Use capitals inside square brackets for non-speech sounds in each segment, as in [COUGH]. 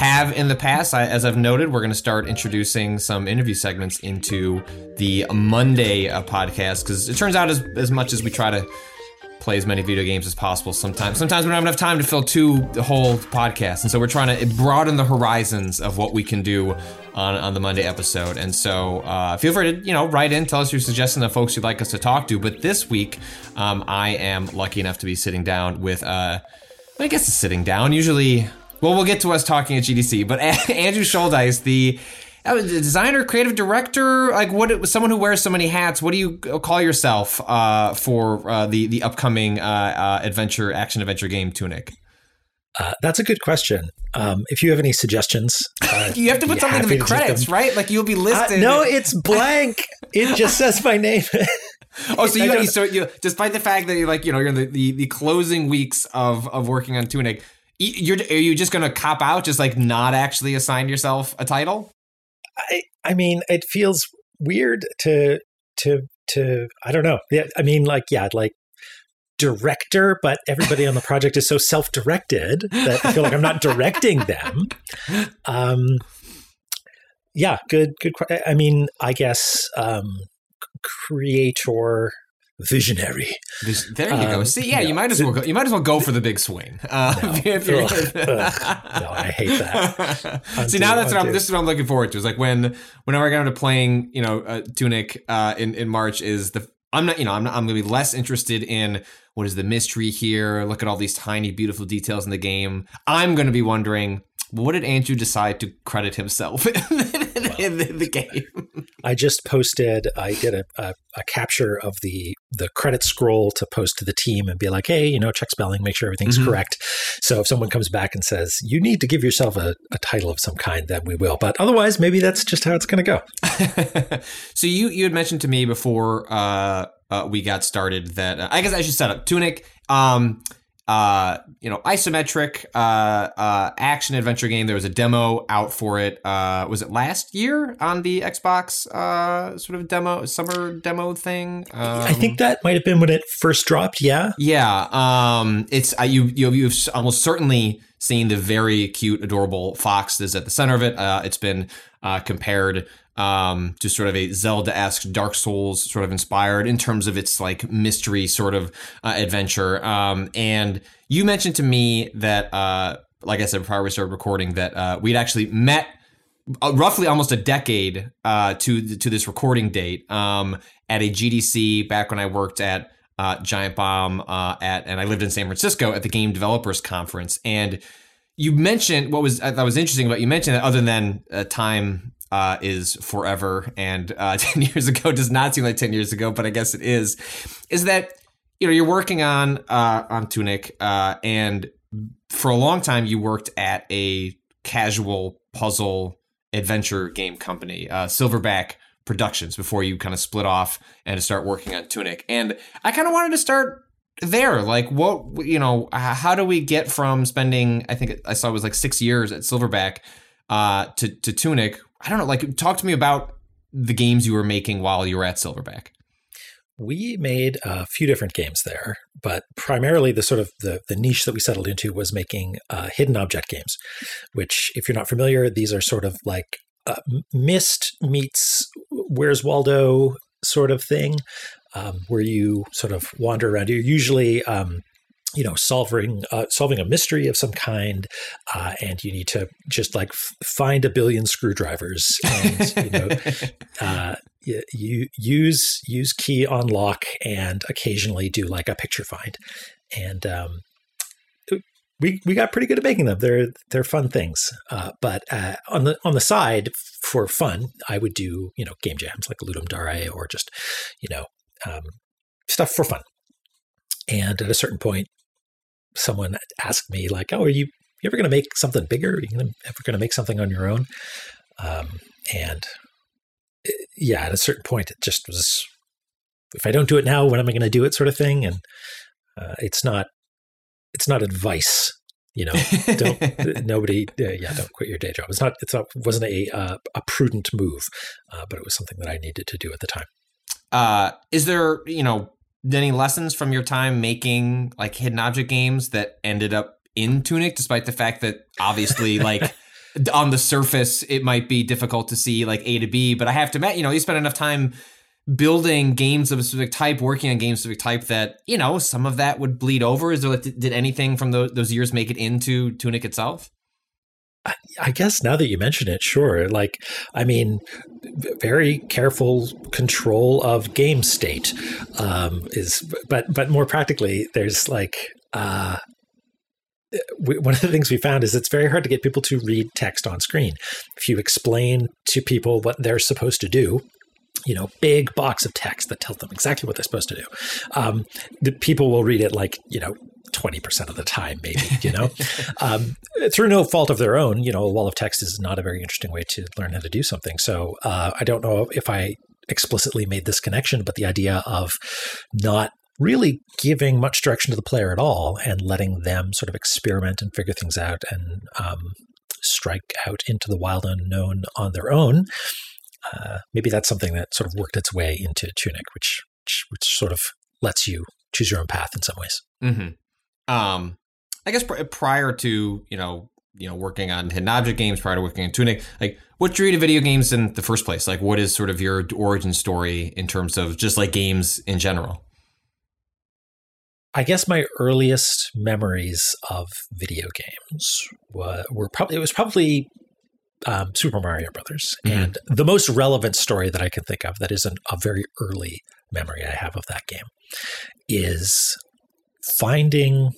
have in the past, I, as I've noted, we're going to start introducing some interview segments into the Monday uh, podcast because it turns out as, as much as we try to play as many video games as possible, sometimes sometimes we don't have enough time to fill two whole podcasts, and so we're trying to broaden the horizons of what we can do on, on the Monday episode. And so uh, feel free to you know write in, tell us your suggestions of folks you'd like us to talk to. But this week, um, I am lucky enough to be sitting down with. Uh, I guess it's sitting down. Usually, well, we'll get to us talking at GDC, but [LAUGHS] Andrew Shouldice, the uh, designer, creative director, like what? Someone who wears so many hats. What do you call yourself uh, for uh, the the upcoming uh, uh, adventure action adventure game Tunic? Uh, that's a good question. Um, if you have any suggestions, [LAUGHS] You have to put something in the credits, right? Like you'll be listed. no, it's blank. it just says my name. [LAUGHS] oh, so you, so you, despite the fact that you're like you know you're in the, the, the closing weeks of of working on Tunic, you're are you just gonna cop out, just like not actually assign yourself a title? I, I mean, it feels weird to to to. I don't know. Yeah, I mean, like, yeah, like director, but everybody on the project is so self-directed that I feel like I'm not directing them. [LAUGHS] Um, yeah, good, good. I mean, I guess um, creator, visionary. There you go. Um, See, yeah, you might as well go, you might as well go for the big swing. Uh, No. [LAUGHS] if you're- Ugh. Ugh. No, I hate that. [LAUGHS] See, now that's what I'm. This is what I'm looking forward to. Is like when, whenever I get into playing, you know, uh, Tunic uh, in in March. Is the I'm not, you know, I'm not, I'm going to be less interested in what is the mystery here. Look at all these tiny, beautiful details in the game. I'm going to be wondering, what did Andrew decide to credit himself [LAUGHS] [LAUGHS] in, the, the game? I just posted. I did a, a, a capture of the the credit scroll to post to the team and be like, "Hey, you know, check spelling, make sure everything's Mhm. correct." So if someone comes back and says you need to give yourself a, a title of some kind, then we will. But otherwise, maybe that's just how it's going to go. [LAUGHS] so you you had mentioned to me before uh, uh, we got started that uh, I guess I should set up Tunic. Um, uh, you know, isometric uh, uh, action adventure game. There was a demo out for it. Uh, was it last year on the Xbox uh, sort of demo summer demo thing? Um, I think that might have been when it first dropped. Yeah, yeah, um, it's uh, you you you've almost certainly seen the very cute, adorable fox that's at the center of it. Uh, it's been uh, compared um, to sort of a Zelda-esque Dark Souls sort of inspired in terms of its like mystery sort of uh, adventure. Um, and you mentioned to me that, uh, like I said before we started recording, that uh, we'd actually met uh, roughly almost a decade uh, to to this recording date um, at a GDC back when I worked at uh, Giant Bomb uh, at and I lived in San Francisco at the Game Developers Conference. And you mentioned what was I thought was interesting about you mentioned that other than uh, time uh, is forever and uh, [LAUGHS] ten years ago does not seem like ten years ago, but I guess it is. Is that you know you're working on uh, on Tunic uh, and for a long time you worked at a casual puzzle adventure game company, uh, Silverback Productions, before you kind of split off and start working on Tunic. And I kind of wanted to start there. Like, what, you know, how do we get from spending, I think I saw it was like six years at Silverback uh, to, to Tunic? I don't know. Like, talk to me about the games you were making while you were at Silverback. we made a few different games there, but primarily the sort of the, the niche that we settled into was making uh, hidden object games. Which, if you're not familiar, these are sort of like uh, Myst meets Where's Waldo sort of thing, um, where you sort of wander around. You're usually um, you know solving uh, solving a mystery of some kind uh, and you need to just like f- find a billion screwdrivers and you know [LAUGHS] uh, you, you use use key on lock and occasionally do like a picture find, and um, we we got pretty good at making them. They're they're fun things. Uh, but uh, on the on the side for fun, I would do you know game jams like Ludum Dare or just you know um, stuff for fun. And at a certain point, someone asked me like, "Oh, are you you ever going to make something bigger? Are you gonna, ever going to make something on your own?" Um, and it, eh, yeah, at a certain point, it just was. If I don't do it now, when am I going to do it? Sort of thing, and uh, it's not it's not advice you know? Don't [LAUGHS] nobody uh, yeah don't quit your day job. It's not it's not wasn't a uh, a prudent move uh, but it was something that i needed to do at the time. Uh is there you know any lessons from your time making like hidden object games that ended up in tunic despite the fact that obviously [LAUGHS] like on the surface it might be difficult to see like a to b but i have to admit you know you spend enough time building games of a specific type, working on games of a specific type that you know some of that would bleed over. Is there did anything from those, those years make it into Tunic itself? I guess now that you mention it, sure. Like, I mean, very careful control of game state um, is, but but more practically, there's like uh, one of the things we found is it's very hard to get people to read text on screen. If you explain to people what they're supposed to do, you know, big box of text that tells them exactly what they're supposed to do. Um, the people will read it like, you know, 20% of the time, maybe, you know, [LAUGHS] um, through no fault of their own. You know, a wall of text is not a very interesting way to learn how to do something. So uh, I don't know if I explicitly made this connection, but the idea of not really giving much direction to the player at all and letting them sort of experiment and figure things out and um, strike out into the wild unknown on their own uh, maybe that's something that sort of worked its way into Tunic, which which, which sort of lets you choose your own path in some ways. Mm-hmm. Um, I guess pr- prior to you know you know working on hidden object games, prior to working on Tunic, like what drew you to video games in the first place? Like, what is sort of your origin story in terms of just like games in general? I guess my earliest memories of video games were, were probably it was probably um, Super Mario Brothers, mm-hmm. and the most relevant story that I can think of that is an, a very early memory I have of that game is finding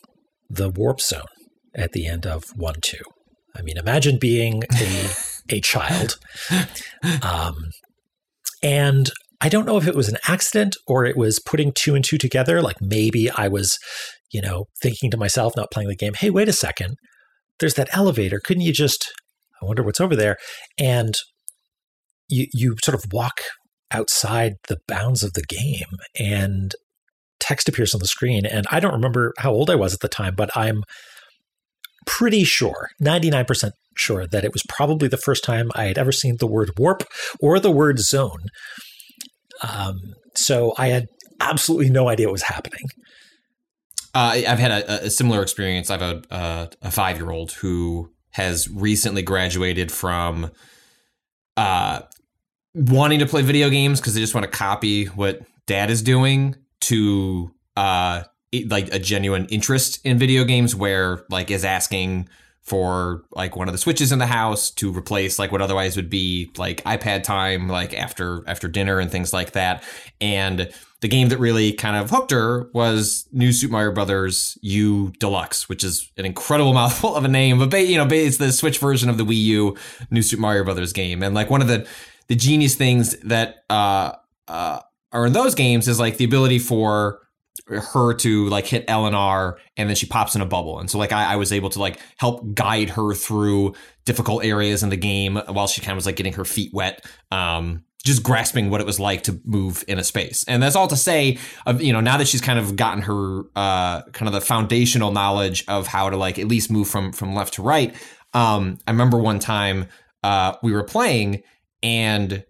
the warp zone at the end of one two. I mean, imagine being a a [LAUGHS] child, um, and I don't know if it was an accident or it was putting two and two together. Like maybe I was, you know, thinking to myself, not playing the game. Hey, wait a second. There's that elevator. Couldn't you just I wonder what's over there. And you you sort of walk outside the bounds of the game and text appears on the screen. And I don't remember how old I was at the time, but I'm pretty sure, 99% sure, that it was probably the first time I had ever seen the word warp or the word zone. Um, so I had absolutely no idea what was happening. Uh, I've had a, a, similar experience. I have a, a, a five year old who has recently graduated from uh, wanting to play video games because they just want to copy what dad is doing to uh, like a genuine interest in video games where like is asking for like one of the switches in the house to replace like what otherwise would be like iPad time like after after dinner and things like that and the game that really kind of hooked her was New Super Mario Brothers U Deluxe, which is an incredible [LAUGHS] mouthful of a name, but you know, it's the Switch version of the Wii U New Super Mario Brothers game. And like one of the the genius things that uh, uh, are in those games is like the ability for her to like hit L and R and then she pops in a bubble. And so like I, I, was able to like help guide her through difficult areas in the game while she kind of was like getting her feet wet. Um, just grasping what it was like to move in a space. And that's all to say of, you know, now that she's kind of gotten her, uh, kind of the foundational knowledge of how to like at least move from, from left to right. Um, I remember one time, uh, we were playing and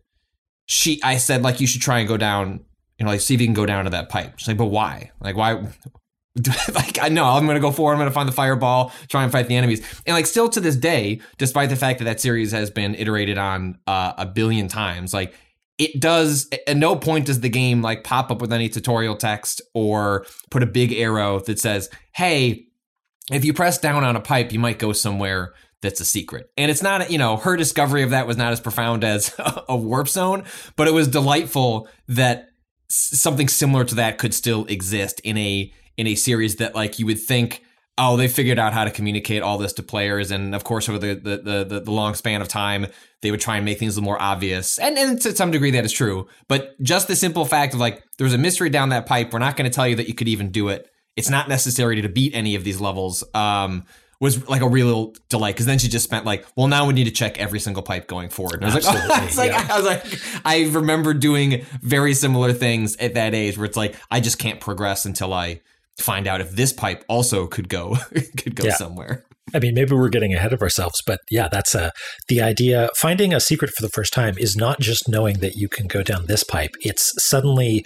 she, I said like, you should try and go down, you know, like see if you can go down to that pipe. She's like, but why? Like, why? [LAUGHS] like I know I'm gonna go forward. I'm gonna find the fireball, try and fight the enemies, and like still to this day, despite the fact that that series has been iterated on uh, a billion times, like it does. At no point does the game like pop up with any tutorial text or put a big arrow that says, "Hey, if you press down on a pipe, you might go somewhere that's a secret. And it's not, you know, her discovery of that was not as profound as [LAUGHS] a warp zone, but it was delightful that something similar to that could still exist in a in a series that like you would think oh they figured out how to communicate all this to players and of course over the the the, the long span of time they would try and make things a little more obvious. And and to some degree that is true. But just the simple fact of like there's a mystery down that pipe we're not going to tell you that you could even do it. It's not necessary to beat any of these levels. Um was like a real delight because then she just spent like, well, now we need to check every single pipe going forward. And I was like, oh, [LAUGHS] it's like yeah. I was like, I remember doing very similar things at that age where it's like I just can't progress until I find out if this pipe also could go [LAUGHS] could go yeah. somewhere. I mean, maybe we're getting ahead of ourselves, but yeah, that's a the idea. Finding a secret for the first time is not just knowing that you can go down this pipe. It's suddenly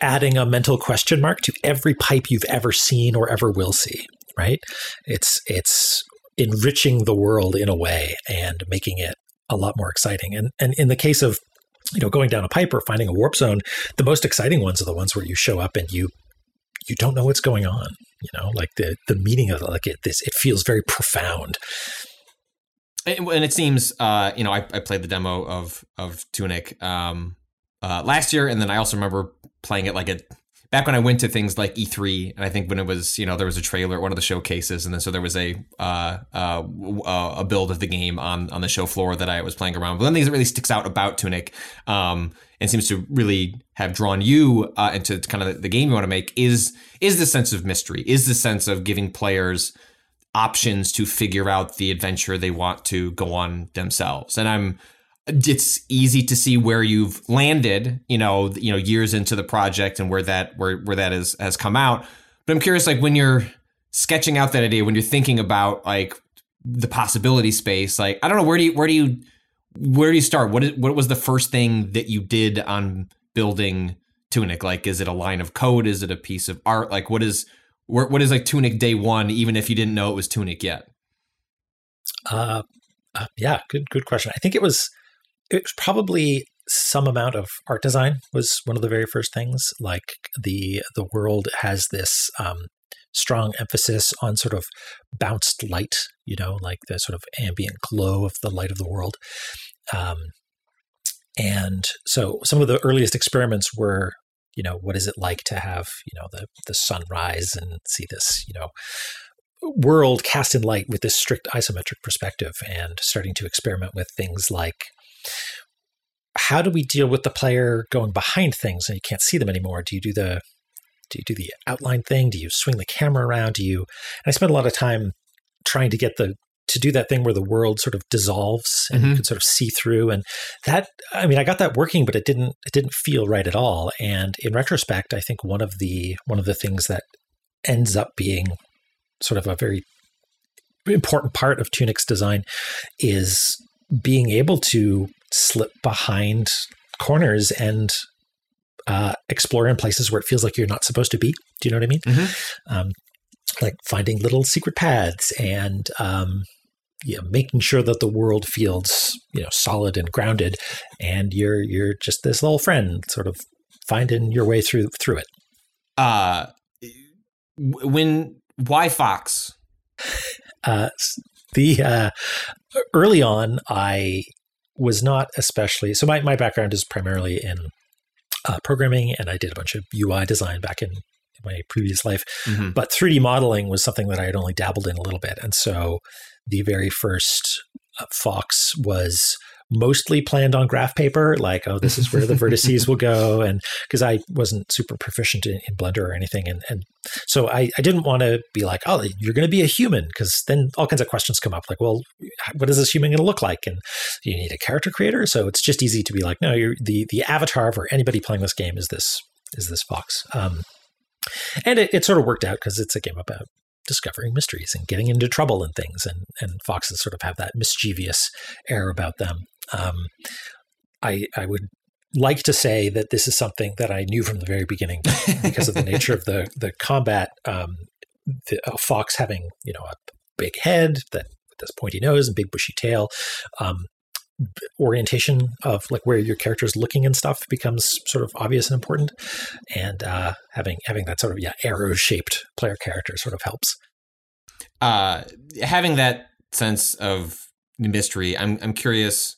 adding a mental question mark to every pipe you've ever seen or ever will see right? It's it's enriching the world in a way and making it a lot more exciting. And and in the case of you know going down a pipe or finding a warp zone, the most exciting ones are the ones where you show up and you you don't know what's going on. You know, like the the meaning of like it this it feels very profound. And, it seems, uh, you know, I, I played the demo of of Tunic um, uh, last year, and then I also remember playing it like a back when I went to things like E3, and I think when it was, you know, there was a trailer, one of the showcases, and then so there was a uh, uh, uh, a build of the game on on the show floor that I was playing around. But one thing that really sticks out about Tunic, um, and seems to really have drawn you uh, into kind of the game you want to make is is the sense of mystery, is the sense of giving players options to figure out the adventure they want to go on themselves. And I'm it's easy to see where you've landed, you know, you know, years into the project and where that where where that is has come out. But I'm curious, like when you're sketching out that idea, when you're thinking about like the possibility space, like I don't know, where do you where do you where do you start? What is, what was the first thing that you did on building Tunic? Like, is it a line of code? Is it a piece of art? Like, what is what is like Tunic day one, even if you didn't know it was Tunic yet? Uh, uh yeah, good good question. I think it was it was probably some amount of art design was one of the very first things. Like the the world has this um, strong emphasis on sort of bounced light, you know, like the sort of ambient glow of the light of the world. Um, and so some of the earliest experiments were, you know, what is it like to have, you know, the the sunrise and see this, you know, world cast in light with this strict isometric perspective and starting to experiment with things like how do we deal with the player going behind things and you can't see them anymore? Do you do the do you do the outline thing? Do you swing the camera around? Do you and I spent a lot of time trying to get the to do that thing where the world sort of dissolves and mm-hmm. you can sort of see through and that I mean I got that working but it didn't it didn't feel right at all and in retrospect I think one of the one of the things that ends up being sort of a very important part of Tunic's design is being able to slip behind corners and uh, explore in places where it feels like you're not supposed to be. Do you know what I mean? Mm-hmm. Um, like finding little secret paths and um, you know, making sure that the world feels you know solid and grounded, and you're you're just this little friend, sort of finding your way through through it. Uh, when why Fox? Uh, the uh, early on, I was not especially so. My my background is primarily in uh, programming, and I did a bunch of UI design back in my previous life. Mm-hmm. But 3D modeling was something that I had only dabbled in a little bit, and so the very first uh, Fox was mostly planned on graph paper, like, oh, this is where the [LAUGHS] vertices will go. And because I wasn't super proficient in, in, Blender or anything. And, and so I, I didn't want to be like, oh, you're going to be a human, because then all kinds of questions come up like, well, what is this human going to look like? And you need a character creator. So it's just easy to be like, no, you're the, the avatar for anybody playing this game is this, is this Fox. Um, and it, it sort of worked out because it's a game about discovering mysteries and getting into trouble and things. And, and foxes sort of have that mischievous air about them. Um, I, I would like to say that this is something that I knew from the very beginning because of the nature of the the combat. Um, the, a fox having you know a big head that with this pointy nose and big bushy tail. Um, orientation of like where your character is looking and stuff becomes sort of obvious and important and uh, having having that sort of yeah arrow shaped player character sort of helps uh, having that sense of mystery. I'm I'm curious.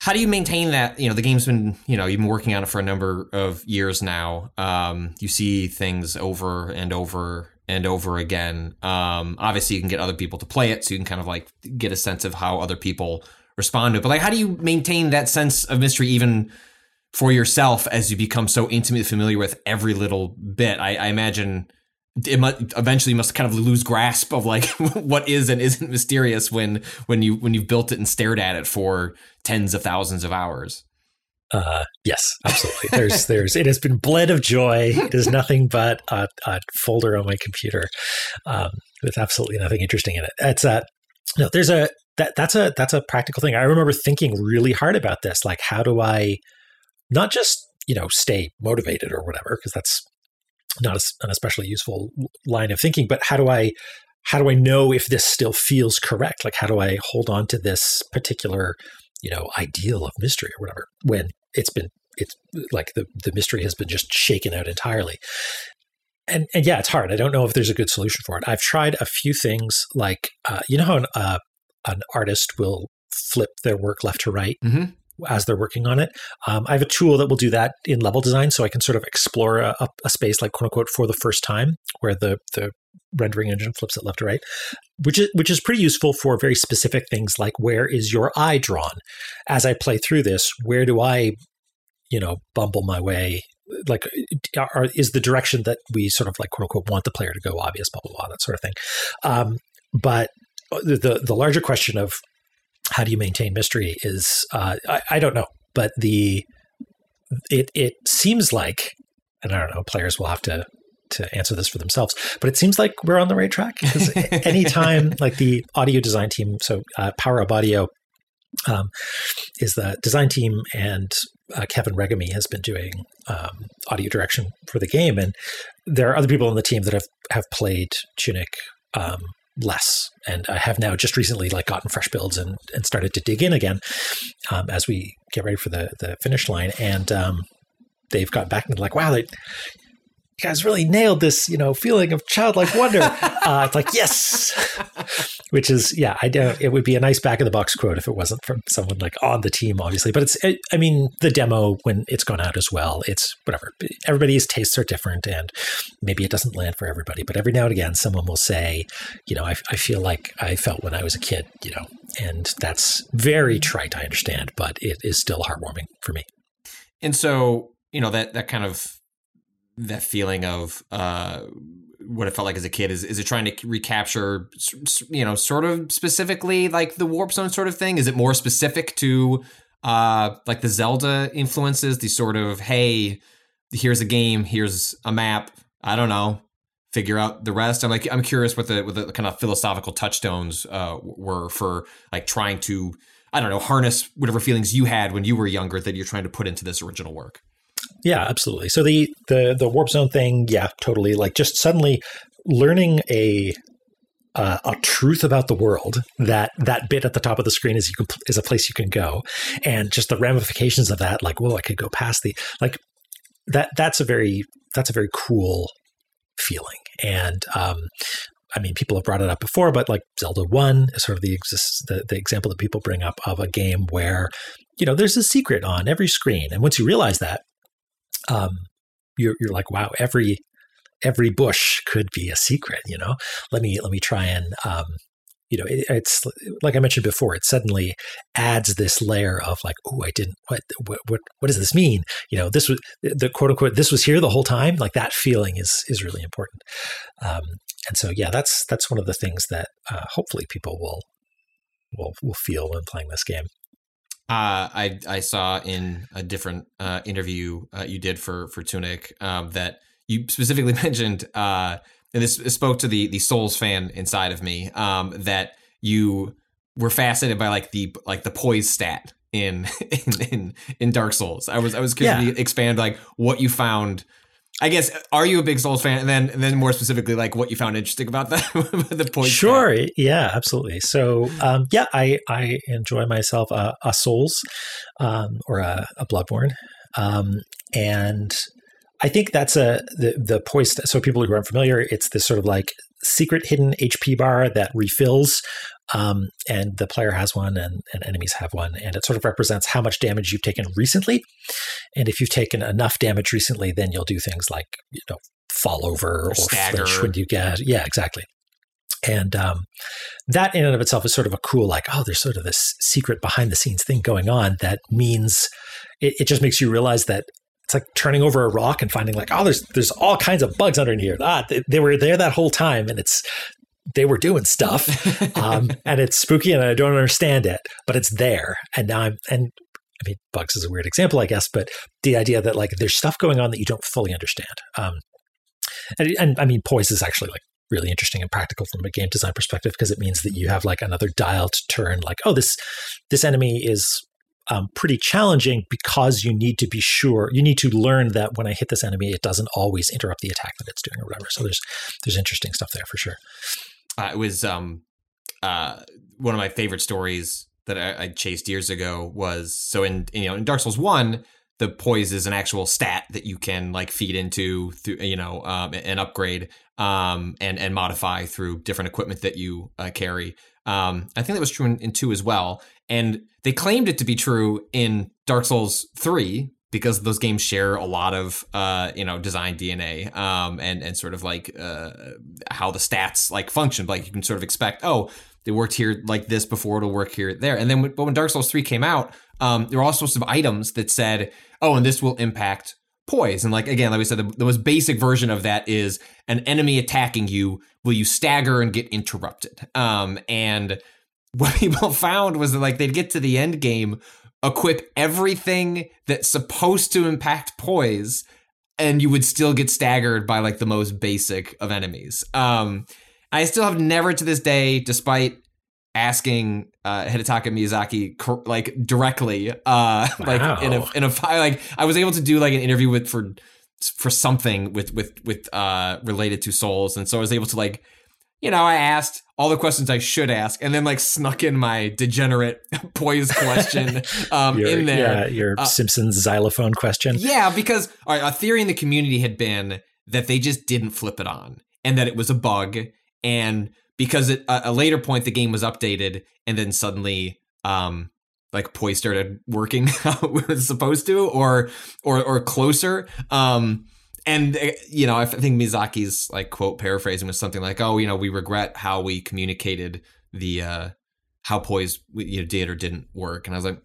How do you maintain that? You know, the game's been you know you've been working on it for a number of years now. Um, you see things over and over and over again. Um, obviously, you can get other people to play it, so you can kind of like get a sense of how other people respond to it. But like, how do you maintain that sense of mystery even for yourself as you become so intimately familiar with every little bit? I, I imagine it must eventually must kind of lose grasp of like [LAUGHS] what is and isn't mysterious when when you when you've built it and stared at it for tens of thousands of hours. Uh, yes, absolutely. There's, [LAUGHS] there's, it has been bled of joy. It is nothing but a, a folder on my computer um, with absolutely nothing interesting in it. It's a, no, there's a, that, that's a, that's a practical thing. I remember thinking really hard about this. Like, how do I not just, you know, stay motivated or whatever, because that's not a, an especially useful line of thinking, but how do I, how do I know if this still feels correct? Like, how do I hold on to this particular you know ideal of mystery or whatever when it's been it's like the the mystery has been just shaken out entirely. And and yeah, it's hard. I don't know if there's a good solution for it. I've tried a few things like uh, you know how an uh, an artist will flip their work left to right. Mm-hmm. As they're working on it, um, I have a tool that will do that in level design, so I can sort of explore a, a space like quote unquote for the first time, where the the rendering engine flips it left to right, which is which is pretty useful for very specific things like where is your eye drawn. As I play through this, where do I you know, bumble my way? Like, are, is the direction that we sort of like quote unquote want the player to go obvious, blah blah blah, that sort of thing. Um, but the the larger question of how do you maintain mystery is uh, I, I don't know, but the it it seems like, and I don't know, players will have to to answer this for themselves. But it seems like we're on the right track because [LAUGHS] anytime like the audio design team, so uh, Power Up Audio um, is the design team, and uh, Kevin Regamey has been doing um, audio direction for the game, and there are other people on the team that have have played Tunic um, less, and I have now just recently like gotten fresh builds and and started to dig in again um, as we get ready for the the finish line, and um, they've got back and like, wow, they, you guys really nailed this, you know, feeling of childlike wonder. [LAUGHS] uh, it's like, yes, which is, yeah, I do. It would be a nice back of the box quote if it wasn't from someone like on the team, obviously. But it's, it, I mean, the demo when it's gone out as well, it's whatever. Everybody's tastes are different, and maybe it doesn't land for everybody. But every now and again, someone will say, you know, I, I feel like I felt when I was a kid, you know, and that's very trite. I understand, but it is still heartwarming for me. And so, you know, that that kind of that feeling of uh, what it felt like as a kid is is it trying to recapture you know sort of specifically like the warp zone sort of thing? Is it more specific to uh like the zelda influences the sort of hey here's a game here's a map i don't know figure out the rest? I'm like i'm curious what the what the kind of philosophical touchstones uh were for like trying to i don't know harness whatever feelings you had when you were younger that you're trying to put into this original work yeah, absolutely. So the the the warp zone thing, yeah, totally. Like just suddenly learning a uh, a truth about the world that that bit at the top of the screen is you can is a place you can go, and just the ramifications of that. Like, whoa, I could go past the like that. That's a very that's a very cool feeling, and um, I mean, people have brought it up before, but like Zelda One is sort of the, exist, the the example that people bring up of a game where you know there's a secret on every screen, and once you realize that, um, you're, you're like, wow, every every bush could be a secret. You know, let me let me try and um, you know, it, it's like I mentioned before. It suddenly adds this layer of like, oh, I didn't. What, what what what does this mean? You know, this was the quote unquote. This was here the whole time. Like that feeling is is really important. Um, and so, yeah, that's that's one of the things that uh, hopefully people will will will feel when playing this game. Uh, I I saw in a different uh, interview uh, you did for for Tunic um, that you specifically [LAUGHS] mentioned, uh, and this spoke to the the Souls fan inside of me um, that you were fascinated by like the like the poise stat in [LAUGHS] in in, in Dark Souls. I was I was curious yeah. to expand like what you found I guess are you a big Souls fan? And then, and then more specifically, like what you found interesting about the [LAUGHS] the point. Sure, yeah, absolutely. So, um, yeah, I I enjoy myself a, a Souls um, or a, a Bloodborne, um, and I think that's a the the poise. So people who aren't familiar, it's this sort of like secret hidden HP bar that refills. Um, and the player has one and, and enemies have one. And it sort of represents how much damage you've taken recently. And if you've taken enough damage recently, then you'll do things like, you know, fall over or, stagger. flinch when you get. Yeah, exactly. And um, that in and of itself is sort of a cool, like, oh, there's sort of this secret behind the scenes thing going on that means it, it just makes you realize that it's like turning over a rock and finding like, oh, there's there's all kinds of bugs under here. Ah, they, they were there that whole time, and it's they were doing stuff, [LAUGHS] um, and it's spooky, and I don't understand it, but it's there, and now I'm and. I mean, bugs is a weird example, I guess, but the idea that like there's stuff going on that you don't fully understand. Um, and, and I mean, poise is actually like really interesting and practical from a game design perspective because it means that you have like another dial to turn. Like, oh, this this enemy is um, pretty challenging because you need to be sure you need to learn that when I hit this enemy, it doesn't always interrupt the attack that it's doing or whatever. So there's there's interesting stuff there for sure. Uh, it was um, uh, one of my favorite stories that I, I chased years ago was so in you know in Dark Souls one the poise is an actual stat that you can like feed into through you know um, and upgrade um, and and modify through different equipment that you uh, carry. Um, I think that was true in, in two as well, and they claimed it to be true in Dark Souls three because those games share a lot of uh, you know design DNA um, and and sort of like uh, how the stats like function. Like you can sort of expect, oh, they worked here like this before, it'll work here there. And then but when Dark Souls three came out, um, there were all sorts of items that said, oh, and this will impact poise. And like again, like we said, the, the most basic version of that is an enemy attacking you. Will you stagger and get interrupted? Um, and what [LAUGHS] people found was that like they'd get to the end game, equip everything that's supposed to impact poise, and you would still get staggered by like the most basic of enemies. Um, I still have never to this day, despite asking uh, Hidetaka Miyazaki cor- like directly, uh, [LAUGHS] like in a Wow. in a fi- like I was able to do like an interview with for for something with with with uh related to souls, and so I was able to like you know I asked all the questions I should ask, and then like snuck in my degenerate [LAUGHS] poise question [LAUGHS] um Your, in there. yeah, your Uh, Simpsons xylophone question. Yeah, because all right, a theory in the community had been that they just didn't flip it on and that it was a bug. And because at a a later point the game was updated and then suddenly um like Poise started working [LAUGHS] how it was supposed to or or or closer. Um and uh, you know, I think Miyazaki's like quote paraphrasing was something like, "Oh, you know, we regret how we communicated the uh how Poise you know, did or didn't work." And I was like,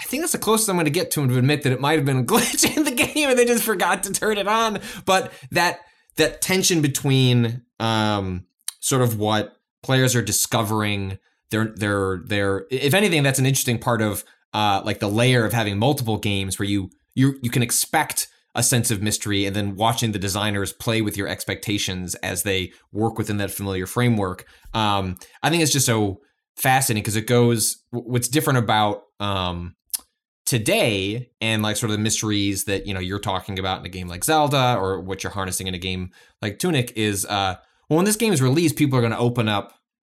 I think that's the closest I'm going to get to him to admit that it might have been a [LAUGHS] glitch in the game and they just forgot to turn it on. But that that tension between um, sort of what players are discovering, their their their if anything, that's an interesting part of uh, like the layer of having multiple games where you you you can expect a sense of mystery and then watching the designers play with your expectations as they work within that familiar framework. Um, I think it's just so fascinating because it goes what's different about um, today and like sort of the mysteries that you know you're talking about in a game like Zelda or what you're harnessing in a game like Tunic is uh well when this game is released people are going to open up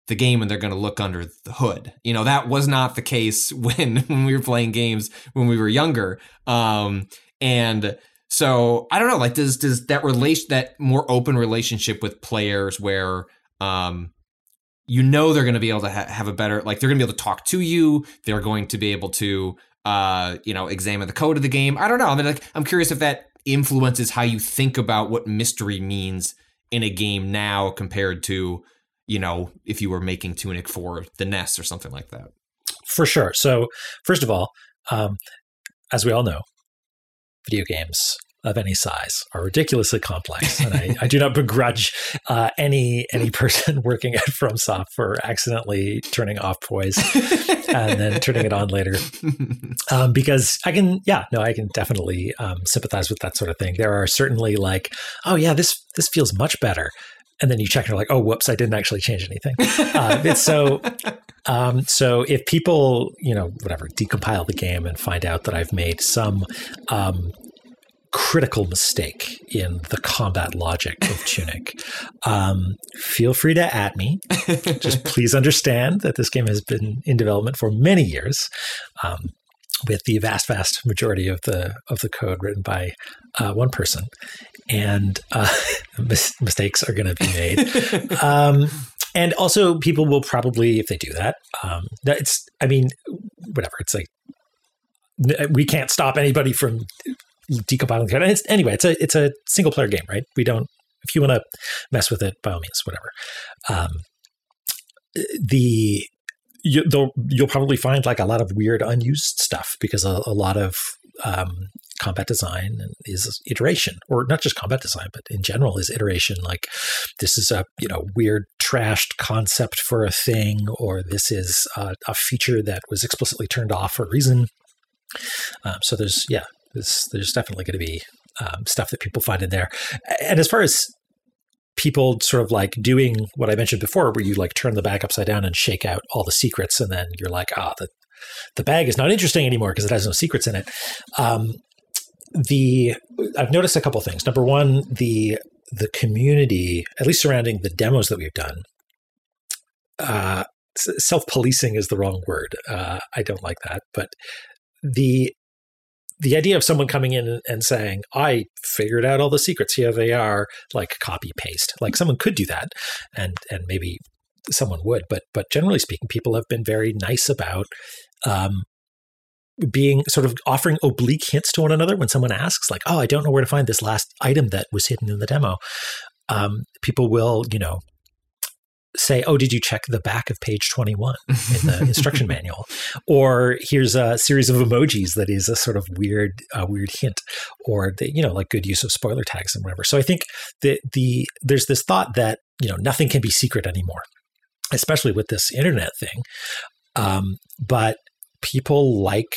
the game and they're going to look under the hood. You know that was not the case [LAUGHS] when when we were playing games when we were younger. Um and so I don't know like does does that relation that more open relationship with players where um you know they're going to be able to ha- have a better like they're going to be able to talk to you they're going to be able to uh you know examine the code of the game i don't know i mean like i'm curious if that influences how you think about what mystery means in a game now compared to you know if you were making tunic for the NES or something like that For sure. So, first of all, um, as we all know, video games of any size are ridiculously complex, and I, I do not begrudge uh, any any person [LAUGHS] working at FromSoft for accidentally turning off poise and then turning it on later, um, because I can, yeah, no, I can definitely um, sympathize with that sort of thing. There are certainly like, oh yeah, this this feels much better. And then you check and you're like, oh, whoops, I didn't actually change anything. Uh, it's so [LAUGHS] um, so if people, you know, whatever, decompile the game and find out that I've made some um, critical mistake in the combat logic of Tunic, [LAUGHS] um, feel free to at me. Just [LAUGHS] please understand that this game has been in development for many years. Um, with the vast, vast majority of the of the code written by uh, one person, and uh, [LAUGHS] mis- mistakes are going to be made. um, and also, people will probably, if they do that, um, it's. I mean, whatever. It's like we can't stop anybody from decompiling the code. And it's, anyway, it's a it's a single player game, right? We don't. If you want to mess with it, by all means, whatever. Um, the you, will you'll probably find like a lot of weird unused stuff because a, a lot of um, combat design is iteration, or not just combat design, but in general is iteration. Like this is a you know weird trashed concept for a thing, or this is a, a feature that was explicitly turned off for a reason. Um, so there's yeah, there's, there's definitely going to be um, stuff that people find in there. And as far as people sort of like doing what I mentioned before, where you like turn the bag upside down and shake out all the secrets, and then you're like, ah, the the bag is not interesting anymore because it has no secrets in it. Um, the I've noticed a couple things. Number one, the the community, at least surrounding the demos that we've done, uh, self policing is the wrong word. Uh, I don't like that, but the the idea of someone coming in and saying, I figured out all the secrets, here they are, like copy paste. Like someone could do that and and maybe someone would, but but generally speaking, people have been very nice about um, being sort of offering oblique hints to one another when someone asks, like, oh, I don't know where to find this last item that was hidden in the demo. Um, people will, you know, say, "Oh, did you check the back of page 21 in the instruction [LAUGHS] manual?" Or here's a series of emojis that is a sort of weird, uh, weird hint, or the, you know, like good use of spoiler tags and whatever. So I think the the there's this thought that you know nothing can be secret anymore, especially with this internet thing. Um, but people like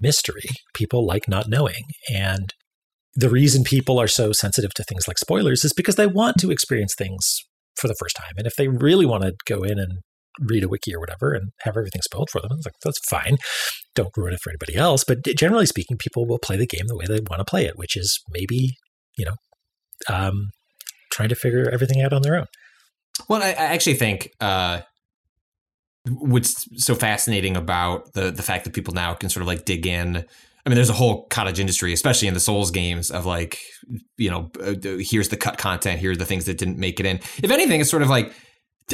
mystery. People like not knowing, and the reason people are so sensitive to things like spoilers is because they want to experience things for the first time. And if they really want to go in and read a wiki or whatever and have everything spoiled for them, it's like, that's fine. Don't ruin it for anybody else. But generally speaking, people will play the game the way they want to play it, which is maybe, you know, um, trying to figure everything out on their own. Well, I, I actually think uh, what's so fascinating about the the fact that people now can sort of like dig in I mean, there's a whole cottage industry, especially in the Souls games, of like, you know, uh, here's the cut content, here are the things that didn't make it in. If anything, it's sort of like,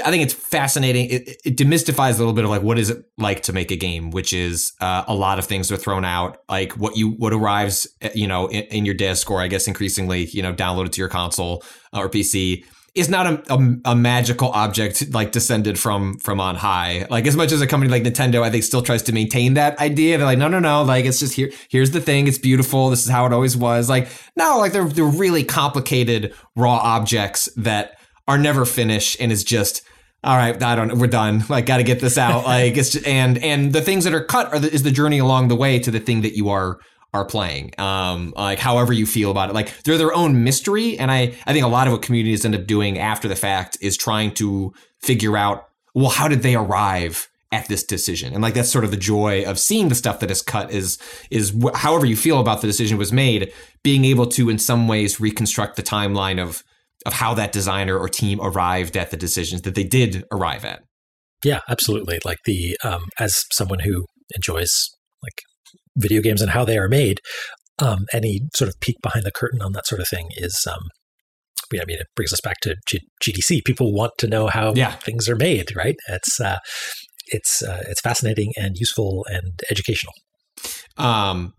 I think it's fascinating. It, it demystifies a little bit of like what is it like to make a game, which is uh, a lot of things are thrown out, like what you what arrives, uh, you know, in, in your disc, or I guess increasingly, you know, downloaded to your console or PC is not a, a, a, magical object like descended from from on high. Like as much as a company like Nintendo, I think still tries to maintain that idea. They're like, no, no, no. Like it's just here. Here's the thing. It's beautiful. This is how it always was. Like no, like they're they're really complicated raw objects that are never finished and is just. All right, I don't. We're done. Like, got to get this out. [LAUGHS] Like, it's just, and and the things that are cut are the, is the journey along the way to the thing that you are are playing. Um, like however you feel about it, like they're their own mystery. And I, I think a lot of what communities end up doing after the fact is trying to figure out, well, how did they arrive at this decision? And like that's sort of the joy of seeing the stuff that is cut is is wh- however you feel about the decision was made, being able to in some ways reconstruct the timeline of of how that designer or team arrived at the decisions that they did arrive at. Yeah, absolutely. Like the um, as someone who enjoys like video games and how they are made, um, any sort of peek behind the curtain on that sort of thing is, um, I mean, it brings us back to G- GDC. People want to know how yeah. things are made, right? It's uh, it's uh, it's fascinating and useful and educational. Um,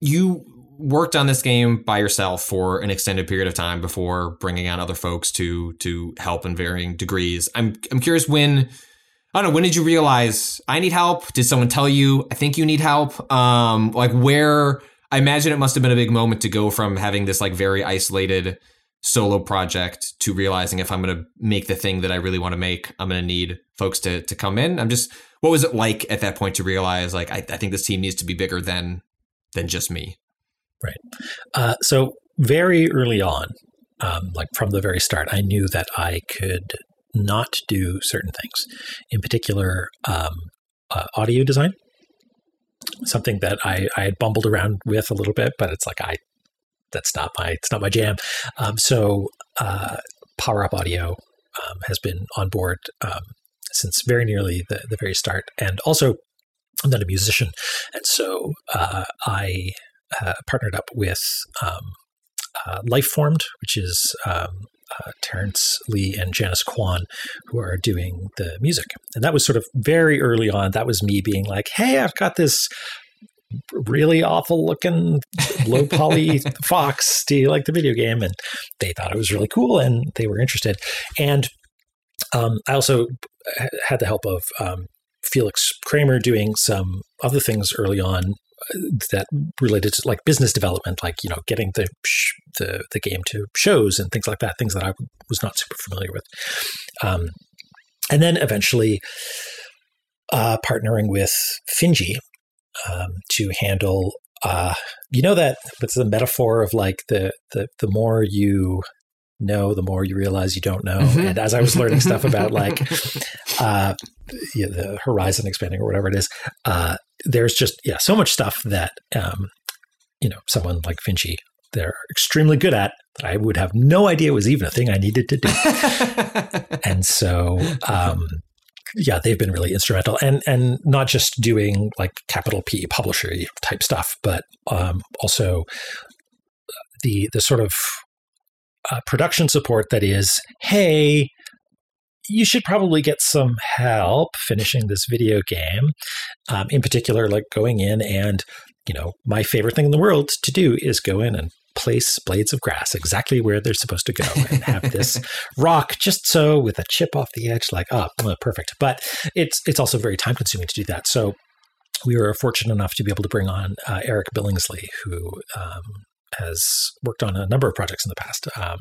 you worked on this game by yourself for an extended period of time before bringing on other folks to to help in varying degrees. I'm I'm curious when I don't know. When did you realize I need help? Did someone tell you I think you need help? Um, like where? I imagine it must have been a big moment to go from having this like very isolated solo project to realizing if I'm going to make the thing that I really want to make, I'm going to need folks to to come in. I'm just, what was it like at that point to realize like I, I think this team needs to be bigger than than just me? Right. Uh, so very early on, um, like from the very start, I knew that I could not do certain things. In particular, um, uh, audio design, something that I, I had bumbled around with a little bit, but it's like I that's not my it's not my jam. Um, so uh, Power Up Audio um, has been on board um, since very nearly the, the very start, and also I'm not a musician, and so uh, I uh, partnered up with um, uh, Lifeformed, which is um, uh, Terence Lee and Janice Kwan, who are doing the music. And that was sort of very early on. That was me being like, hey, I've got this really awful looking low poly [LAUGHS] fox. Do you like the video game? And they thought it was really cool and they were interested. And um, I also had the help of um, Felix Kramer doing some other things early on uh, that related to like business development, like you know getting the sh- the the game to shows and things like that, things that I was not super familiar with. Um, and then eventually uh, partnering with Finji um, to handle. Uh, you know that it's a metaphor of like the the the more you know, the more you realize you don't know. Mm-hmm. And as I was learning [LAUGHS] stuff about like uh, yeah, the horizon expanding or whatever it is, uh, there's just yeah so much stuff that um, you know someone like Finji they're extremely good at that I would have no idea was even a thing I needed to do. [LAUGHS] and so um, yeah, they've been really instrumental, and and not just doing like capital P publisher type stuff, but um, also the the sort of uh, production support that is, hey, you should probably get some help finishing this video game. Um, in particular, like going in and, you know, my favorite thing in the world to do is go in and place blades of grass exactly where they're supposed to go and have this [LAUGHS] rock just so with a chip off the edge like oh perfect but it's it's also very time consuming to do that so we were fortunate enough to be able to bring on uh, Eric Billingsley who um, has worked on a number of projects in the past um,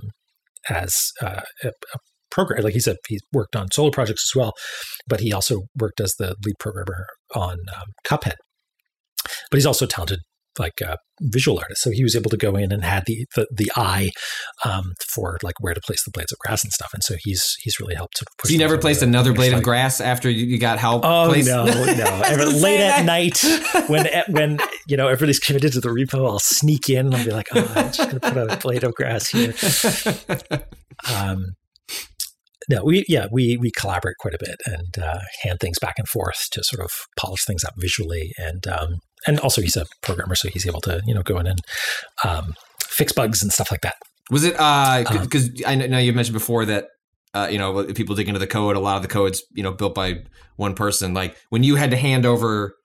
as uh, a, a program. Like he said, he's worked on solo projects as well, but he also worked as the lead programmer on um, Cuphead. But he's also talented like a visual artist, so he was able to go in and had the the, the eye um, for like where to place the blades of grass and stuff. And so he's he's really helped to push. So you never placed another blade of grass after you got help. Oh placed? no, no! [LAUGHS] late at night when when you know everybody's committed to the repo, I'll sneak in and I'll be like, oh, I'm just going to put a blade of grass here. Um, no, we yeah we we collaborate quite a bit and uh, hand things back and forth to sort of polish things up visually and um, and also he's a programmer, so he's able to you know go in and um, fix bugs and stuff like that. Was it because uh, um, I know you mentioned before that uh, you know people dig into the code, a lot of the code's you know built by one person. Like when you had to hand over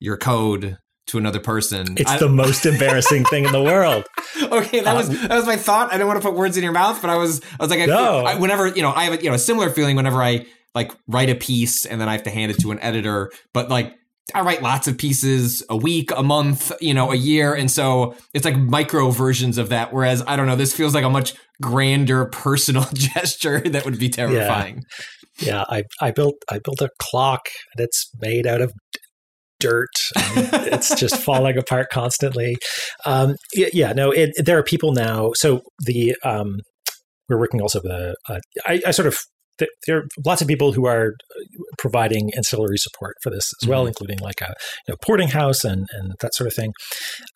your code to another person. It's I, the most embarrassing thing in the world. [LAUGHS] Okay, that um, was that was my thought. I didn't want to put words in your mouth, but I was I was like, I, no. I, whenever you know, I have a you know a similar feeling whenever I like write a piece and then I have to hand it to an editor. But like I write lots of pieces a week, a month, you know, a year, and so it's like micro versions of that. Whereas I don't know, this feels like a much grander [LAUGHS] personal [LAUGHS] gesture that would be terrifying. Yeah, yeah I I built I built a clock and it's made out of dirt. it's just [LAUGHS] falling apart constantly. Um, yeah, no, it, there are people now. So the um, we're working also with a. Uh, I, I sort of there are lots of people who are providing ancillary support for this as well, mm-hmm. including like a you know, porting house and and that sort of thing.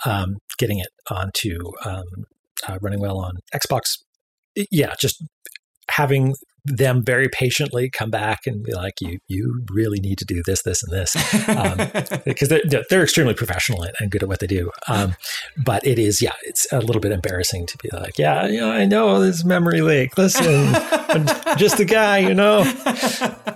Um, getting it onto um, uh, running well on Xbox. Yeah, just having them very patiently come back and be like, "You, you really need to do this, this, and this," um, [LAUGHS] because they're they're extremely professional and good at what they do. Um, but it is, yeah, it's a little bit embarrassing to be like, "Yeah, you know, I know this memory leak. Listen, I'm just a guy, you know." [LAUGHS]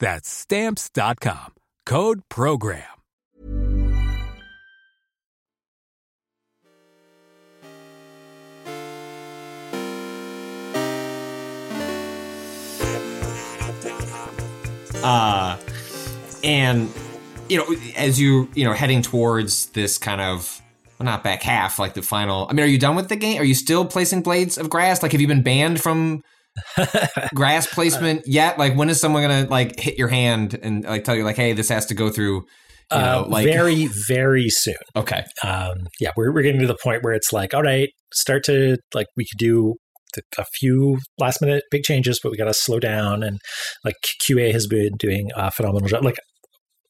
That's stamps.com. Code program. Uh, and you know, as you you know heading towards this kind of well, not back half, like the final. I mean, are you done with the game? Are you still placing blades of grass? Like, have you been banned from grass placement yet? Like, when is someone gonna like hit your hand and like tell you like, hey, this has to go through? You know, Uh, like very, very soon. okay, um, yeah, we're, we're getting to the point where it's like, all right, start to like we could do the, a few last minute big changes, but we got to slow down. And like QA has been doing a phenomenal job. Like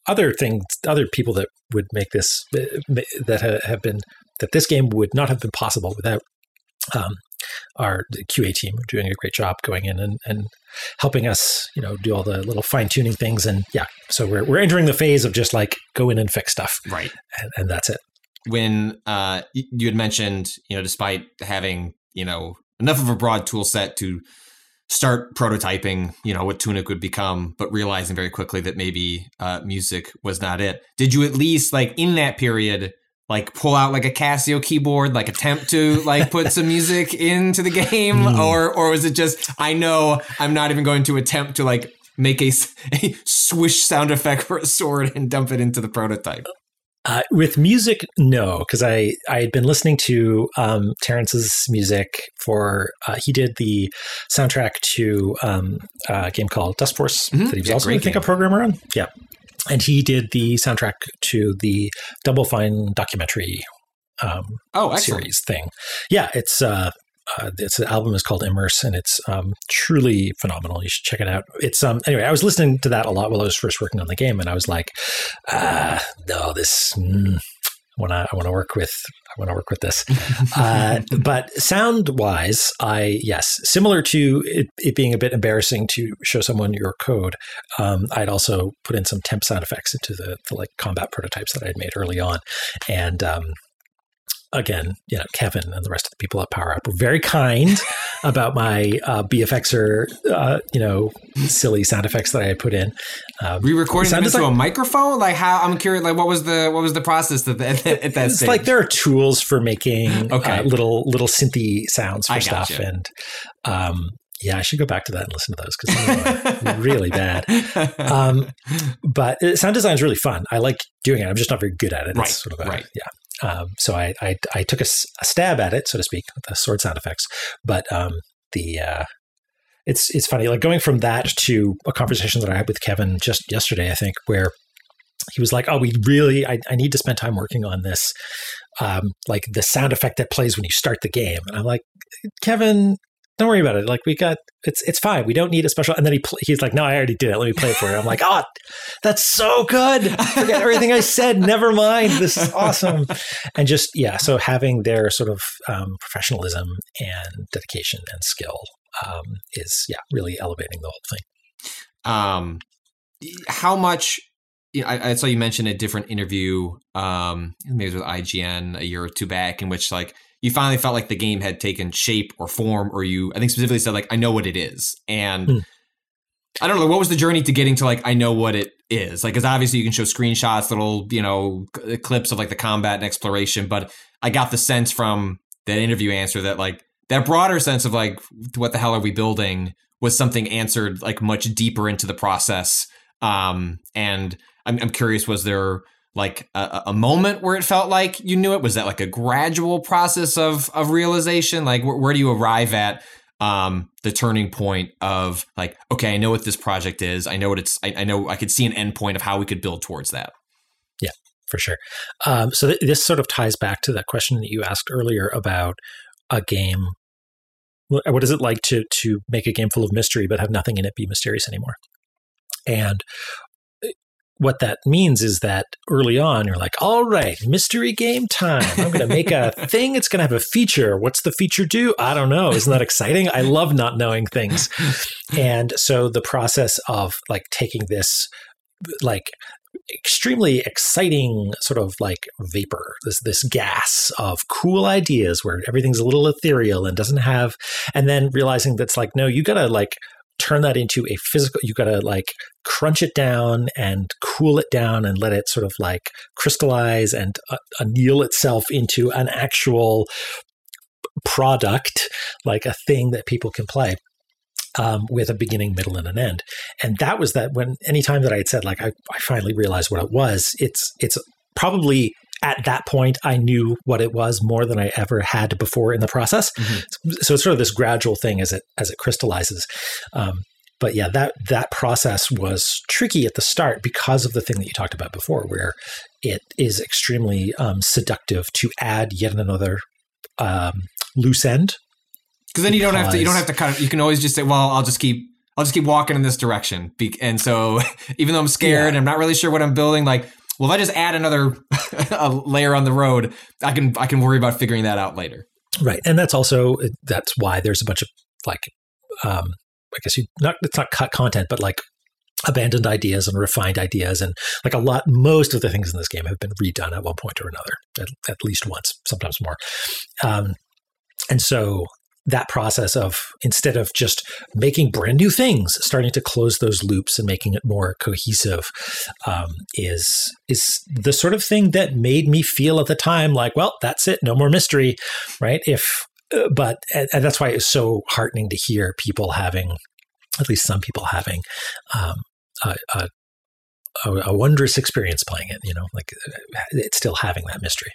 other things, other people that would make this uh, that have been that this game would not have been possible without um, our QA team are doing a great job going in and, and helping us, you know, do all the little fine tuning things. And yeah, so we're we're entering the phase of just like go in and fix stuff, right. and, and that's it. when uh, you had mentioned, you know, despite having, you know, enough of a broad tool set to start prototyping, you know, what Tunic would become, but realizing very quickly that maybe uh, music was not it. Did you at least, like, in that period, like pull out like a Casio keyboard, like attempt to like put some music [LAUGHS] into the game, or or was it just I know I'm not even going to attempt to like make a, [LAUGHS] a swish sound effect for a sword and dump it into the prototype? Uh, with music, no, because I I had been listening to um, Terence's music for uh, he did the soundtrack to um, a game called Dustforce Mhm. that he was Yeah, also I think a programmer on. Yeah, and he did the soundtrack to the Double Fine documentary um, Oh, excellent. series thing. Yeah, it's uh, uh, it's the album is called Immerse, and it's um, truly phenomenal. You should check it out. It's um anyway. I was listening to that a lot while I was first working on the game, and I was like, ah, no, this. Mm, want to. I want to work with. I want to work with this. [LAUGHS] Uh, but sound wise, I yes, similar to it, it being a bit embarrassing to show someone your code. Um, I'd also put in some temp sound effects into the, the like combat prototypes that I'd made early on, and um, again, you know, Kevin and the rest of the people at Power Up were very kind [LAUGHS] about my uh, Bfxr, uh, you know, silly sound effects that I had put in. Um, Re-recording them into design- a microphone? Like how? I'm curious. Like what was the what was the process at, the, [LAUGHS] at, that- at that it's stage? like there are tools for making Okay. uh, little little synthy sounds for stuff, and um, yeah, I should go back to that and listen to those because [LAUGHS] really bad. Um, but uh, sound design is really fun. I like doing it. I'm just not very good at it. Right, It's sort of a, right. yeah. Um, so I, I I took a stab at it, so to speak, with the sword sound effects. But um, the uh, it's it's funny, like going from that to a conversation that I had with Kevin just yesterday, I think, where he was like, "Oh, we really, I, I need to spend time working on this, um, like the sound effect that plays when you start the game." And I'm like, Kevin, don't worry about it. Like we got, it's it's fine. We don't need a special. And then he pl- he's like, "No, I already did it. Let me play it for you." I'm like, "Oh, that's so good. Forget everything I said. Never mind. This is awesome." And just yeah, so having their sort of um, professionalism and dedication and skill um, is yeah really elevating the whole thing. um, how much? You know, I, I saw you mention a different interview, um, maybe with IGN a year or two back, in which like you finally felt like the game had taken shape or form, or you, I think specifically said like, I know what it is, and Hmm. I don't know, what was the journey to getting to like, I know what it is, like, because obviously you can show screenshots, little, you know, clips of like the combat and exploration, but I got the sense from that interview answer that like that broader sense of like, what the hell are we building was something answered like much deeper into the process. Um, and I'm, I'm curious, was there like a, a moment where it felt like you knew it? Was that like a gradual process of of realization? Like, where, where do you arrive at um, the turning point of like, okay, I know what this project is. I know what it's. I, I know I could see an endpoint of how we could build towards that. Yeah, for sure. Um, so th- this sort of ties back to that question that you asked earlier about a game. What is it like to to make a game full of mystery but have nothing in it be mysterious anymore? And what that means is that early on you're like, all right, mystery game time. I'm going to make a [LAUGHS] thing. It's going to have a feature. What's the feature do? I don't know. Isn't that exciting? I love not knowing things. And so the process of like taking this like extremely exciting sort of like vapor, this this gas of cool ideas where everything's a little ethereal and doesn't have, and then realizing that's like no, you gotta like turn that into a physical you got to like crunch it down and cool it down and let it sort of like crystallize and uh, anneal itself into an actual product like a thing that people can play um, with a beginning middle and an end. And that was that when anytime that i had said like I, I finally realized what it was it's it's probably at that point I knew what it was more than I ever had before in the process. Mm-hmm. So it's sort of this gradual thing as it as it crystallizes. Um, but yeah, that that process was tricky at the start because of the thing that you talked about before, where it is extremely um, seductive to add yet another um, loose end. Because then you don't have to you don't have to cut it. You can always just say, "Well, I'll just keep I'll just keep walking in this direction." And so, [LAUGHS] even though I'm scared, yeah. I'm not really sure what I'm building. Like well, if I just add another [LAUGHS] layer on the road, I can I can worry about figuring that out later. Right, and that's also that's why there's a bunch of like, um, I guess you not it's not cut content, but like abandoned ideas and refined ideas. And like a lot most of the things in this game have been redone at one point or another at, at least once sometimes more. Um, and so that process of instead of just making brand new things, starting to close those loops and making it more cohesive, um, is is the sort of thing that made me feel at the time like, well, that's it, no more mystery, right? If uh, but and, that's why it's so heartening to hear people having, at least some people having, um, a, a, a wondrous experience playing it. You know, like uh, it's still having that mystery.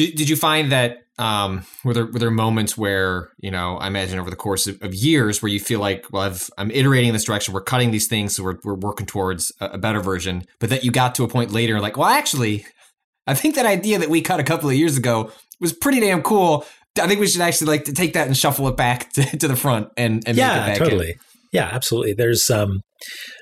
Did, did you find that um, were there were there moments where you know I imagine over the course of, of years where you feel like well I've, I'm iterating in this direction we're cutting these things so we're, we're working towards a, a better version but that you got to a point later like well actually I think that idea that we cut a couple of years ago was pretty damn cool. I think we should actually like to take that and shuffle it back [LAUGHS] to, to the front and, and yeah totally in. yeah absolutely. There's um I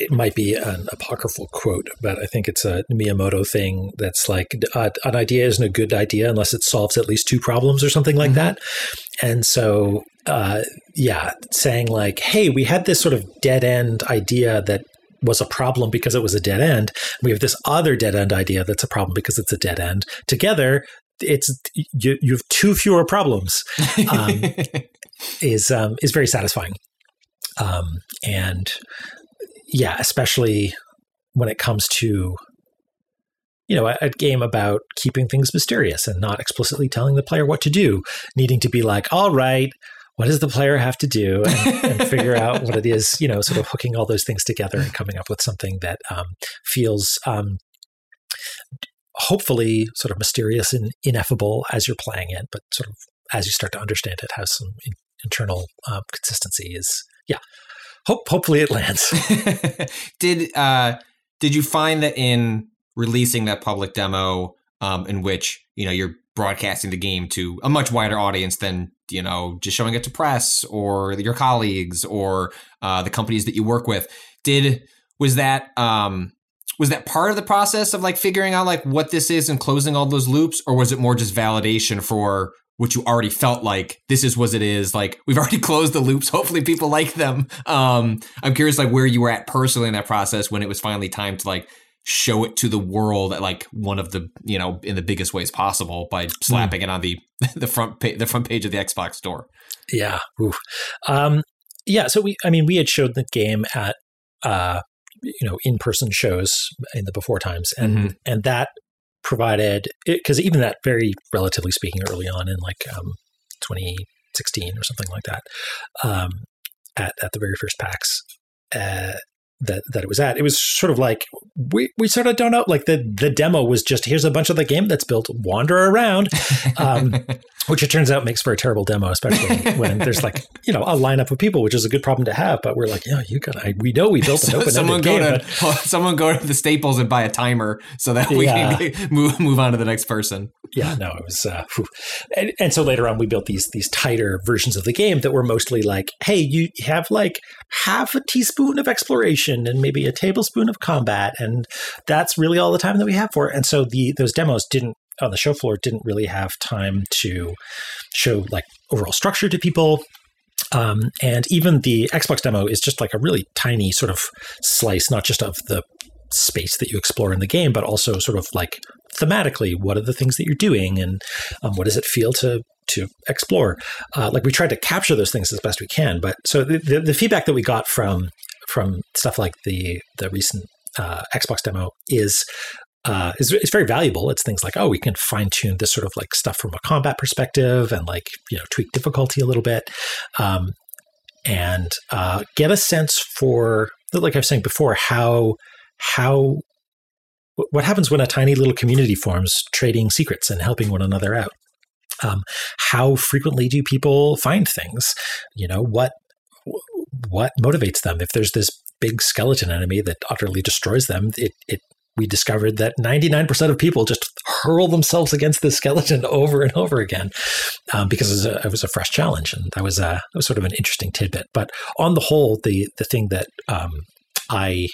it might be an apocryphal quote, but I think it's a Miyamoto thing that's like uh, an idea isn't a good idea unless it solves at least two problems or something like mm-hmm. that. And so, uh, yeah, saying like, hey, we had this sort of dead end idea that was a problem because it was a dead end. We have this other dead end idea that's a problem because it's a dead end. Together, it's you, you have two fewer problems. Um, [LAUGHS] is um, is very satisfying. Um, and yeah, especially when it comes to you know, a, a, game about keeping things mysterious and not explicitly telling the player what to do, needing to be like, all right, what does the player have to do? and, and figure [LAUGHS] out what it is, you know, sort of hooking all those things together and coming up with something that um, feels um, hopefully sort of mysterious and ineffable as you're playing it, but sort of as you start to understand it, has some in, internal um, consistency is, yeah, Hope, hopefully it lands. [LAUGHS] did uh, did you find that in releasing that public demo, um, in which you know you're broadcasting the game to a much wider audience than you know just showing it to press or your colleagues or uh, the companies that you work with, did was that um, was that part of the process of like figuring out like what this is and closing all those loops, or was it more just validation for which you already felt like this is what it is. Like we've [LAUGHS] already closed the loops. Hopefully people like them. Um, I'm curious like where you were at personally in that process when it was finally time to like show it to the world at like one of the you know in the biggest ways possible by slapping mm. it on the [LAUGHS] the front page the front page of the Xbox store. Yeah. Um, yeah. So we, I mean, we had showed the game at uh, you know in person shows in the before times, and mm-hmm. and that provided because even that very relatively speaking early on in like um, 2016 or something like that um, at, at the very first PAX uh, that that it was at. It was sort of like we, we sort of don't know. Like the the demo was just here's a bunch of the game that's built, wander around, [LAUGHS] um, which it turns out makes for a terrible demo, especially when [LAUGHS] there's like you know a lineup of people, which is a good problem to have. But we're like, yeah, you got we know we built an [LAUGHS] so, open someone go game, to but... [LAUGHS] someone go to the Staples and buy a timer so that we yeah. can move move on to the next person. Yeah, no, it was, uh, and, and so later on we built these these tighter versions of the game that were mostly like, hey, you have like half a teaspoon of exploration and maybe a tablespoon of combat, and that's really all the time that we have for it. And so the those demos didn't on the show floor didn't really have time to show like overall structure to people. Um, and even the Xbox demo is just like a really tiny sort of slice, not just of the space that you explore in the game, but also sort of like thematically, what are the things that you're doing, and um, what does it feel to to explore? Uh, like we tried to capture those things as best we can. But so the, the, the feedback that we got from from stuff like the the recent uh, Xbox demo is uh, is, is very valuable. It's things like, oh, we can fine tune this sort of like stuff from a combat perspective and like, you know, tweak difficulty a little bit. Um, and uh, get a sense for, like I was saying before, how, how, what happens when a tiny little community forms trading secrets and helping one another out? Um, how frequently do people find things? You know, what, what motivates them? If there's this big skeleton enemy that utterly destroys them, it, it we discovered that 99% of people just hurl themselves against the skeleton [LAUGHS] over and over again um, because it was, a, it was, a, fresh challenge. And that was, a, that was sort of an interesting tidbit. But on the whole, the, the thing that um, I,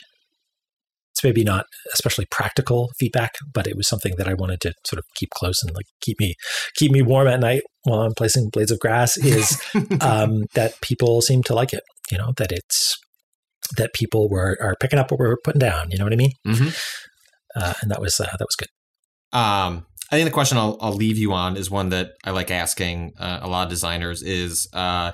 it's maybe not especially practical feedback, but it was something that I wanted to sort of keep close and like keep me, keep me warm at night while I'm placing blades of grass is [LAUGHS] um, that people seem to like it, you know, that it's, that people were are picking up what we're putting down. You know what I mean? Mm-hmm uh, and that was uh, that was good. Um, I think the question I'll, I'll leave you on is one that I like asking uh, a lot of designers is uh,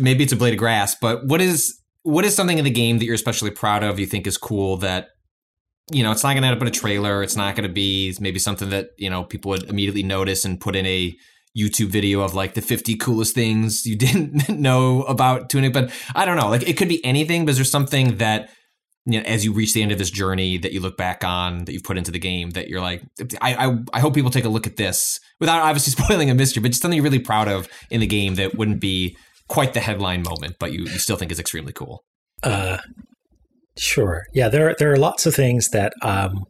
maybe it's a blade of grass, but what is what is something in the game that you're especially proud of? You think is cool that you know it's not going to end up in a trailer. It's not going to be maybe something that you know people would immediately notice and put in a YouTube video of like the 50 coolest things you [LAUGHS] didn't know about Tunic. But I don't know, like it could be anything. But is there something that you know, as you reach the end of this journey that you look back on that you've put into the game that you're like I, I, I hope people take a look at this without obviously [LAUGHS] spoiling a mystery but just something you're really proud of in the game that wouldn't be quite the headline moment but you, you still think is extremely cool. Uh sure. Yeah there there are lots of things that um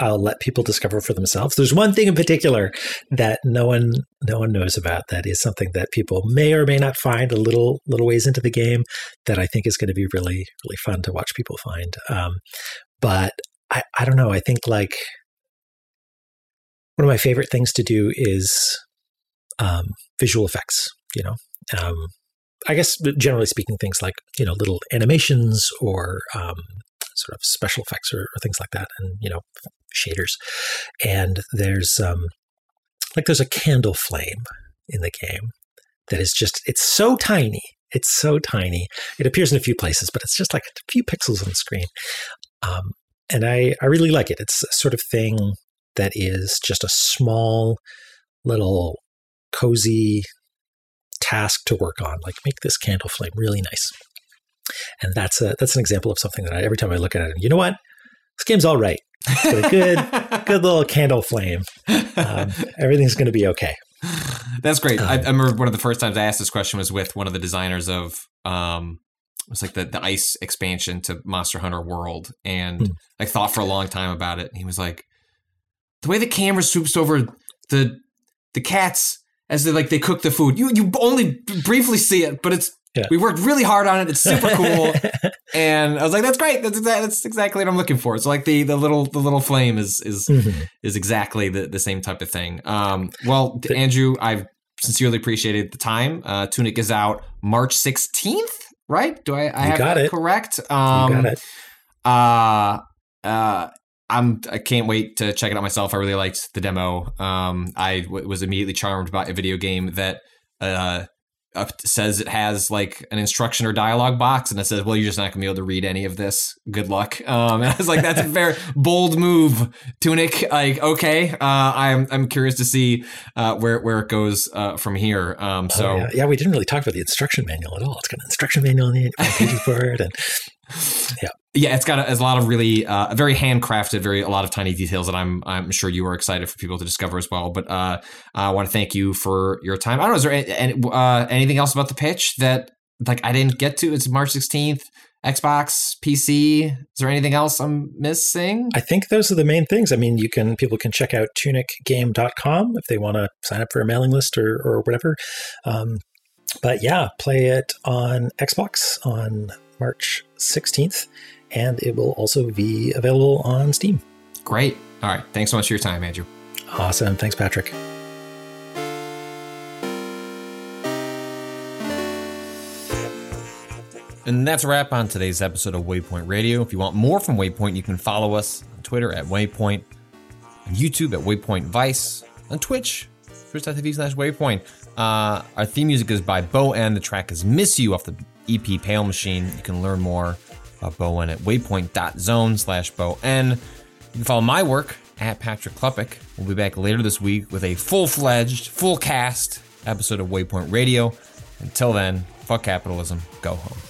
I'll let people discover for themselves. There's one thing in particular that no one no one knows about that is something that people may or may not find a little little ways into the game that I think is going to be really really fun to watch people find. Um, but I I don't know. I think like one of my favorite things to do is um, visual effects. You know, um, I guess generally speaking, things like you know little animations or um, sort of special effects or, or, things like that, and you know shaders. And there's um, like there's a candle flame in the game that is just it's so tiny. It's so tiny. It appears in a few places, but it's just like a few pixels on the screen. Um, and I, I really like it. It's a sort of thing that is just a small little cozy task to work on. Like make this candle flame really nice. And that's a that's an example of something that I, every time I look at it, you know what? This game's all right. A good, [LAUGHS] good little candle flame. Um, everything's going to be okay. That's great. Um, I, I, remember one of the first times I asked this question was with one of the designers of um, it was like the the ice expansion to Monster Hunter World, and hmm. I thought for a long time about it. And he was like, the way the camera swoops over the the cats as they like they cook the food. You you only briefly see it, but it's yeah. We worked really hard on it. It's super cool, [LAUGHS] and I was like, "That's great. That's exactly that's exactly what I'm looking for." It's like the the little the little flame is is mm-hmm. is exactly the the same type of thing. Um, well, Andrew, I've sincerely appreciated the time. Uh, Tunic is out March 16th, right? Do I, I have got it correct? Um, you got it. Uh, uh, I'm I can't wait to check it out myself. I really liked the demo. Um, I w- was immediately charmed by a video game that uh, says it has like an instruction or dialogue box, and it says, "Well, you're just not gonna be able to read any of this. Good luck." Um, [LAUGHS] and I was like, "That's a very bold move, Tunic." Like, okay, uh, I'm I'm curious to see uh, where where it goes uh, from here. Um, oh, so oh, yeah. yeah. we didn't really talk about the instruction manual at all. It's got an instruction manual in it, pages for it, and [LAUGHS] yeah, yeah, it's got a, a lot of really uh, very handcrafted, very a lot of tiny details that I'm I'm sure you are excited for people to discover as well. But uh, I want to thank you for your time. I don't know, is there any, uh, anything else about the pitch that like I didn't get to? It's March 16th. Xbox, PC. Is there anything else I'm missing? I think those are the main things. I mean, you can people can check out tunicgame.com if they want to sign up for a mailing list or or whatever. Um, but yeah, play it on Xbox on March 16th and it will also be available on Steam. Great. All right. Thanks so much for your time, Andrew. Awesome. Thanks, Patrick. And that's a wrap on today's episode of Waypoint Radio. If you want more from Waypoint, you can follow us on Twitter at Waypoint, on YouTube at Waypoint Vice, on Twitch, twitch.tv slash Waypoint. Uh, our theme music is by Bo and the track is Miss You off the EP Pale Machine. You can learn more about Bo at waypoint.zone slash Bo En. You can follow my work at Patrick Klepek. We'll be back later this week with a full fledged, full cast episode of Waypoint Radio. Until then, fuck capitalism, go home.